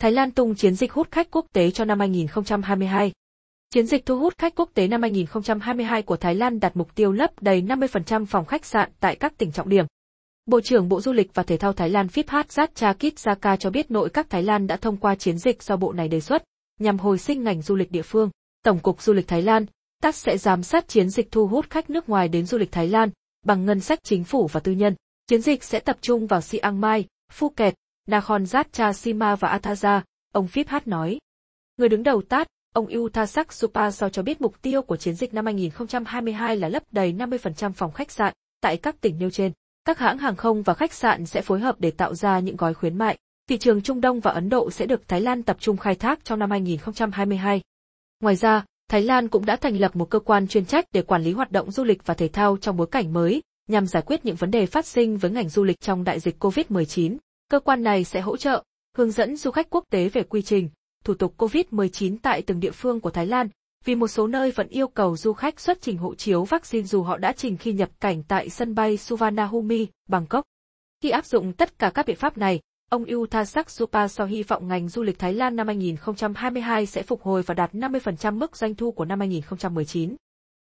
Thái Lan tung chiến dịch hút khách quốc tế cho năm 2022. Chiến dịch thu hút khách quốc tế năm 2022 của Thái Lan đặt mục tiêu lấp đầy 50% phòng khách sạn tại các tỉnh trọng điểm. Bộ trưởng Bộ Du lịch và Thể thao Thái Lan Phiphat Chakit Saka cho biết nội các Thái Lan đã thông qua chiến dịch do bộ này đề xuất, nhằm hồi sinh ngành du lịch địa phương. Tổng cục Du lịch Thái Lan, TAS sẽ giám sát chiến dịch thu hút khách nước ngoài đến du lịch Thái Lan, bằng ngân sách chính phủ và tư nhân. Chiến dịch sẽ tập trung vào Siang Mai, Phuket, Nakhon Ratchasima và Athaza, ông Phiphat nói. Người đứng đầu Tat, ông Yutasak Supaso cho biết mục tiêu của chiến dịch năm 2022 là lấp đầy 50% phòng khách sạn tại các tỉnh nêu trên. Các hãng hàng không và khách sạn sẽ phối hợp để tạo ra những gói khuyến mại. Thị trường Trung Đông và Ấn Độ sẽ được Thái Lan tập trung khai thác trong năm 2022. Ngoài ra, Thái Lan cũng đã thành lập một cơ quan chuyên trách để quản lý hoạt động du lịch và thể thao trong bối cảnh mới, nhằm giải quyết những vấn đề phát sinh với ngành du lịch trong đại dịch COVID-19. Cơ quan này sẽ hỗ trợ, hướng dẫn du khách quốc tế về quy trình, thủ tục COVID-19 tại từng địa phương của Thái Lan, vì một số nơi vẫn yêu cầu du khách xuất trình hộ chiếu vaccine dù họ đã trình khi nhập cảnh tại sân bay Suvarnabhumi, Bangkok. Khi áp dụng tất cả các biện pháp này, ông Uthasak Supaso hy vọng ngành du lịch Thái Lan năm 2022 sẽ phục hồi và đạt 50% mức doanh thu của năm 2019.